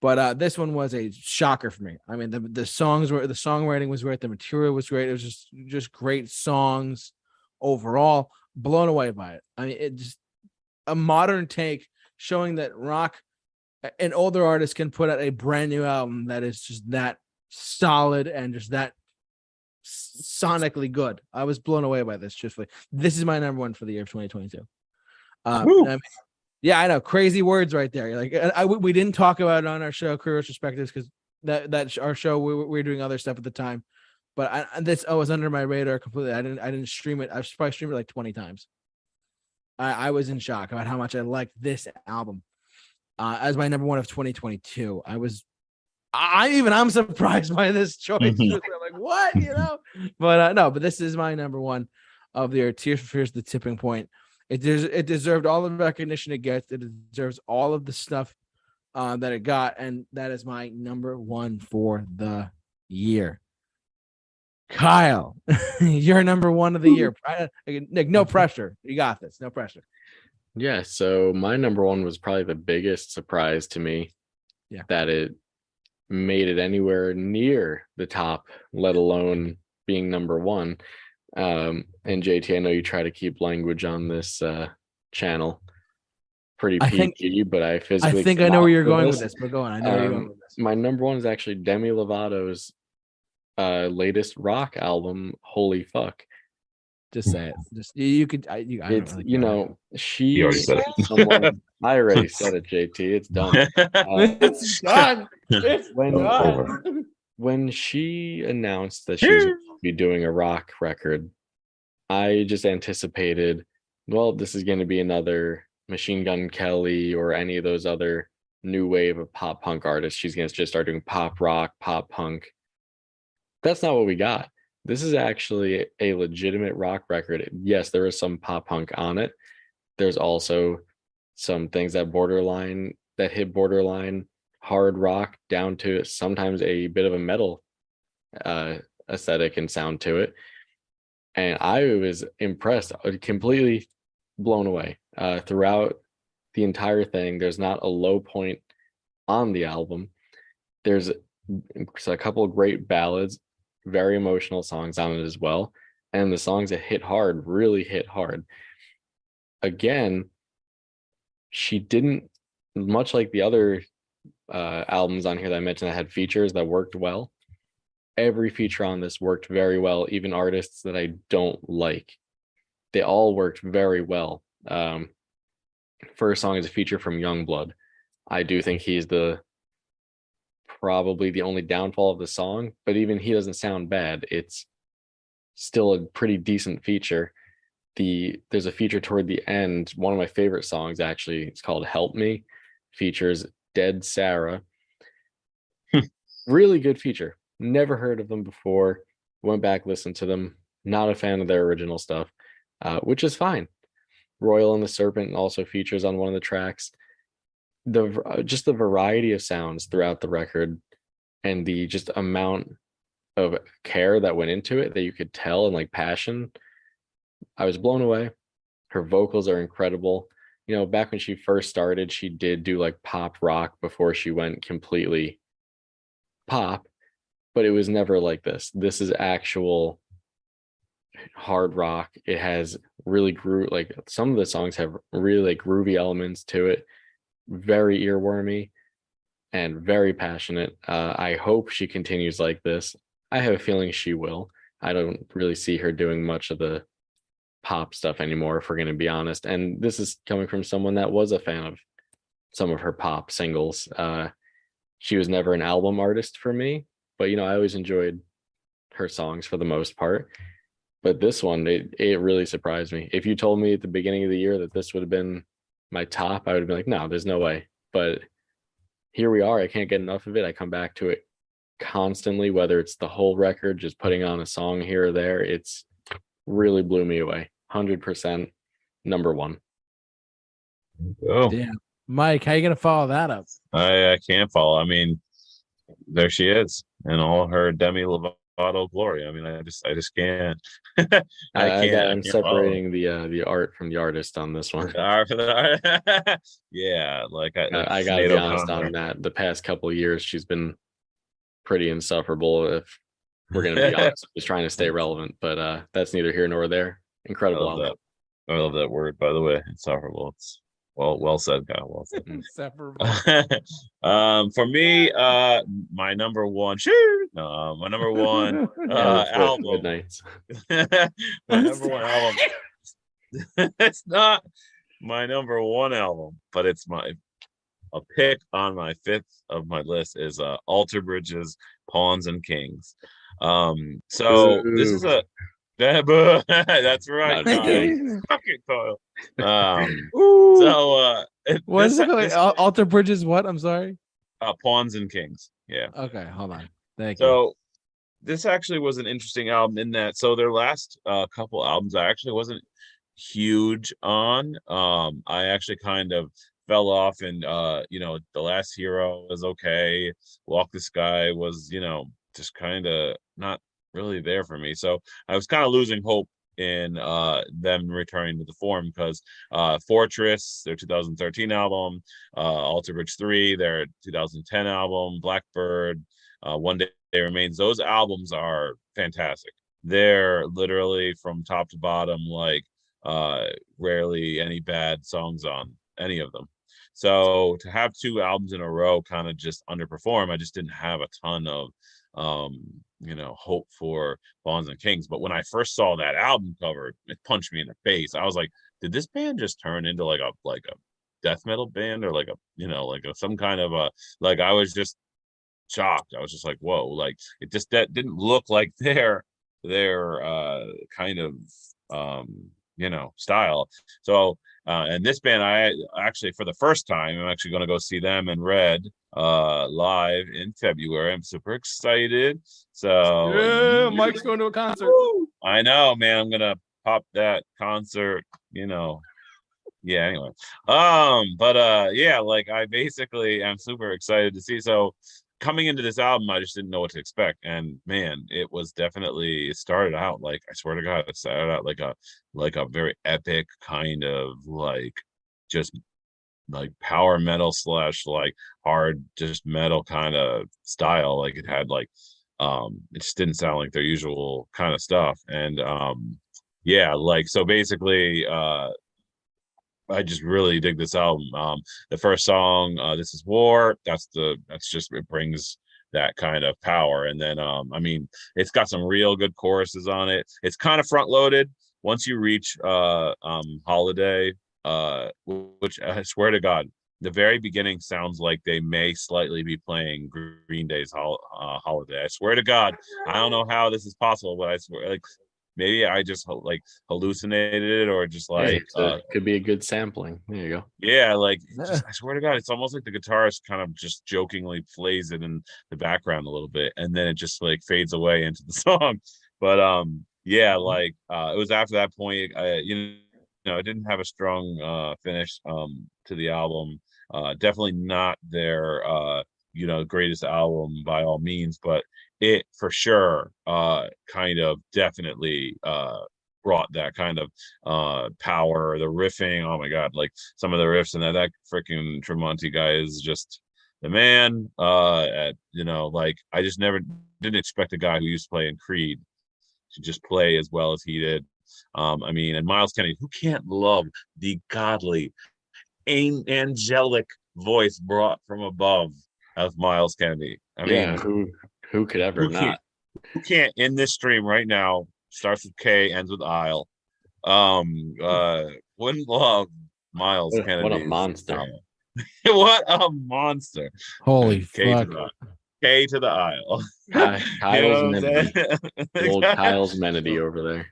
But uh this one was a shocker for me. I mean, the the songs were the songwriting was great, the material was great. It was just just great songs overall. Blown away by it. I mean, it just a modern take showing that rock an older artist can put out a brand new album that is just that solid and just that sonically good. I was blown away by this. Truthfully, this is my number one for the year of 2022. Uh, Woo. and I mean, yeah, I know crazy words right there. Like I, I- we didn't talk about it on our show, Career Perspectives, because that that our show we, were- we were doing other stuff at the time. but I, this oh was under my radar completely. I didn't I didn't stream it. I probably streamed it like 20 times. I, I was in shock about how much I liked this album uh, as my number one of 2022. I was, I even I'm surprised by this choice. Mhm. I'm like, what, you know? But uh, no, but this is my number one of the year. Tears for Fears, the tipping point. It des- it deserved all the recognition it gets. It deserves all of the stuff uh, that it got, and that is my number one for the year. Kyle, you're number one of the year. Nick, no pressure. You got this. No pressure. Yeah, so my number one was probably the biggest surprise to me. Yeah. That it made it anywhere near the top, let alone being number one. Um, and JT, I know you try to keep language on this uh channel pretty I think- PG, but I physically. I physically think I know where you're for going this. with this, but go on. I know where you're going Um, with this. My number one is actually Demi Lovato's uh latest rock album, Holy Fuck. Just say it. Just you, you could. I, you, I don't It's really you care. know, she already said it. someone- I already said it, JT. It's done. Uh, it's done. It's when done. When she announced that she was going to be doing a rock record, I just anticipated, well, this is going to be another Machine Gun Kelly or any of those other new wave of pop punk artists. She's going to just start doing pop rock, pop punk. That's not what we got. This is actually a legitimate rock record. Yes, there is some pop punk on it. There's also some things that borderline that hit borderline hard rock down to sometimes a bit of a metal uh aesthetic and sound to it. And i was impressed uh, completely blown away uh throughout the entire thing. There's not a low point on the album. There's a couple great ballads very emotional songs on it as well and the songs that hit hard really hit hard. Again she didn't much like the other uh, albums on here that I mentioned that had features that worked well. Every feature on this worked very well, even artists that I don't like. They all worked very well. Um, first song is a feature from Yungblud. I do think he's the probably the only downfall of the song, but even he doesn't sound bad. It's still a pretty decent feature. The there's a feature toward the end, one of my favorite songs actually. It's called Help Me, features Dead Sara. really good feature. Never heard of them before. Went back, listened to them. Not a fan of their original stuff, uh, which is fine. Royal and the Serpent also features on one of the tracks. The uh, just the variety of sounds throughout the record, and the just amount of care that went into it that you could tell and like passion. I was blown away. Her vocals are incredible you know, back when she first started, she did do like pop rock before she went completely pop, but it was never like this. This is actual hard rock. It has really groove like some of the songs have really like groovy elements to it, very earwormy and very passionate. Uh, I hope she continues like this. I have a feeling she will. I don't really see her doing much of the pop stuff anymore if we're going to be honest and this is coming from someone that was a fan of some of her pop singles uh she was never an album artist for me but you know i always enjoyed her songs for the most part but this one it, it really surprised me. If you told me at the beginning of the year that this would have been my top i would have been like no there's no way but here we are i can't get enough of it i come back to it constantly whether it's the whole record just putting on a song here or there it's really blew me away 100% number one Oh, Damn. Mike, how you gonna follow that up? I, I can't follow. I mean, there she is in all her Demi Lovato glory. I mean, I just, I just can't. I I, I can't. got, I i'm can't follow. separating the uh the art from the artist on this one Uh, for the- yeah, like I, Uh, like i gotta Sinead be honest O'Connor. on that the past couple of years she's been pretty insufferable if we're gonna be honest just trying to stay relevant but uh that's neither here nor there I incredible love that. I love that word, by the way. Insufferable. It's well, well said, Kyle. Well said. Separate. um, for me, uh, my number one, shoo, no, my number one uh, let's go for album. My number one album. it's not my number one album, but it's my a pick on my fifth of my list is uh Alter Bridge's, Pawns and Kings. Um, so this is a that's right. Not Kyle. Fucking Kyle. Um, so uh, what this- it called? this- Alter Bridges? What? I'm sorry. uh, pawns and kings. Yeah. Okay, hold on. Thank you. So this actually was an interesting album in that so their last uh, couple albums I actually wasn't huge on. Um I actually kind of fell off and uh you know the last hero was okay. Walk the Sky was, you know, just kind of not really there for me. So I was kind of losing hope in uh them returning to the form because uh Fortress, their 2013 album, uh Alter Bridge 3, their 2010 album, Blackbird, uh One Day Remains, those albums are fantastic. They're literally from top to bottom, like uh rarely any bad songs on any of them. So to have two albums in a row kind of just underperform, I just didn't have a ton of um you know hope for Pawns and Kings. But when I first saw that album cover, it punched me in the face. I was like, did this band just turn into like a like a death metal band or like a you know like a, some kind of a like I was just shocked. I was just like, whoa, like it just that didn't look like their their uh kind of um you know style. So uh and this band I actually for the first time I'm actually gonna go see them in red uh live in February. I'm super excited. So yeah, Mike's going to a concert. I know, man. I'm gonna pop that concert, you know. Yeah, anyway. Um, but uh yeah, like I basically am super excited to see. So coming into this album, I just didn't know what to expect. And man, it was definitely it started out like I swear to God, it started out like a like a very epic kind of like just like power metal slash like hard just metal kind of style. Like it had like um it just didn't sound like their usual kind of stuff. And um yeah, like so basically uh I just really dig this album. Um the first song, uh This is War, that's the that's just it brings that kind of power. And then um I mean it's got some real good choruses on it. It's kind of front loaded. Once you reach uh um holiday, uh which I swear to God, the very beginning sounds like they may slightly be playing Green Day's hol- uh, holiday. I swear to God, I don't know how this is possible, but I swear, like maybe I just like hallucinated it or just like so uh, could be a good sampling. There you go. yeah, like it just, I swear to God, it's almost like the guitarist kind of just jokingly plays it in the background a little bit, and then it just like fades away into the song. But um, yeah, like uh, it was after that point, I, you know, I didn't have a strong uh finish um to the album. Uh, definitely not their uh you know greatest album by all means, but it for sure uh kind of definitely uh brought that kind of uh power the riffing oh my god like some of the riffs and that that freaking tremonti guy is just the man uh at, you know like i just never didn't expect a guy who used to play in creed to just play as well as he did. Um i mean and myles kennedy who can't love the godly angelic voice brought from above of myles kennedy? I mean yeah, who who could ever who can't- not? who can't in this stream right now starts with K, ends with Isle. Um, uh, wouldn't love Myles What a- Kennedy. what a monster. what a monster! Holy K fuck. to the K to the Isle. Ky- You Kyle's know what I'm Menedy. saying? The old Kyle's Menedy over there.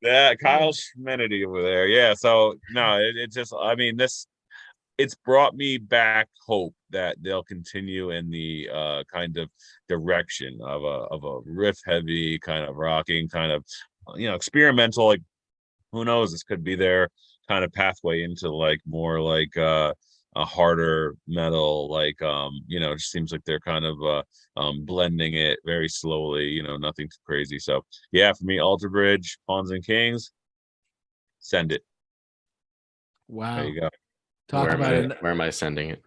Yeah, Kyle Schmenedy over there. Yeah. So no, it, it just I mean this it's brought me back hope that they'll continue in the uh kind of direction of a of a riff heavy kind of rocking kind of you know experimental like who knows this could be their kind of pathway into like more like uh a harder metal like um you know it just seems like they're kind of uh um blending it very slowly you know nothing too crazy so yeah for me alter bridge pawns and kings send it Wow. there you go Talk where, am about I, it. where am I sending it?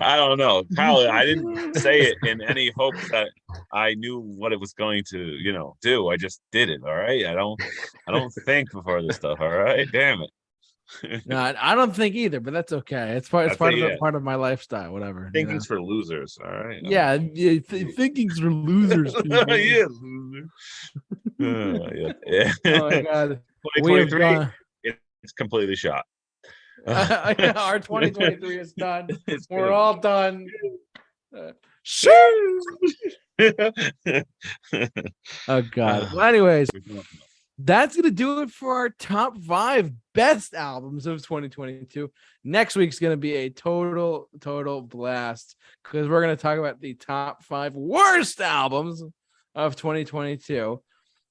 I don't know kyle i didn't say it in any hope that i knew what it was going to you know do i just did it all right i don't i don't think before this stuff all right damn it No, I don't think either, but that's okay. It's part. It's part of yeah. part of my lifestyle. Whatever. you thinking's for losers all right? Yeah, yeah th- thinking's for losers. yeah loser Uh, yeah, yeah. Oh my god. We have 2023 gone. it's completely shot Our 2023 is done. It's We're good. all done. Uh, Oh God. Well, anyways, that's gonna do it for our top five best albums of 2022. Next week's gonna be a total, total blast because we're gonna talk about the top five worst albums of 2022.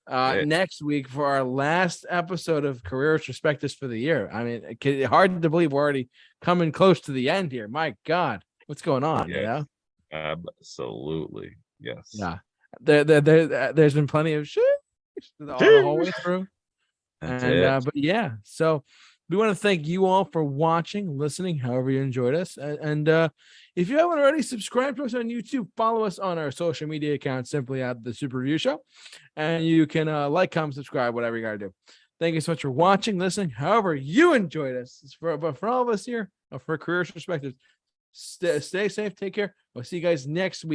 Uh, Right. next week for our last episode of Career Retrospectives for the year. I mean, it hard to believe we're already coming close to the end here. My God, what's going on? You know? Absolutely. Yes. Yeah. There, there, there, there's been plenty of shit all the whole way through. That's and uh, but yeah, so we want to thank you all for watching, listening, however you enjoyed us. And, and uh, if you haven't already, subscribe to us on YouTube, follow us on our social media accounts simply at the Super Review Show, and you can uh, like, comment, subscribe, whatever you gotta do. Thank you so much for watching, listening, however you enjoyed us. For but for all of us here, uh, for career perspectives, stay safe, take care. We'll see you guys next week.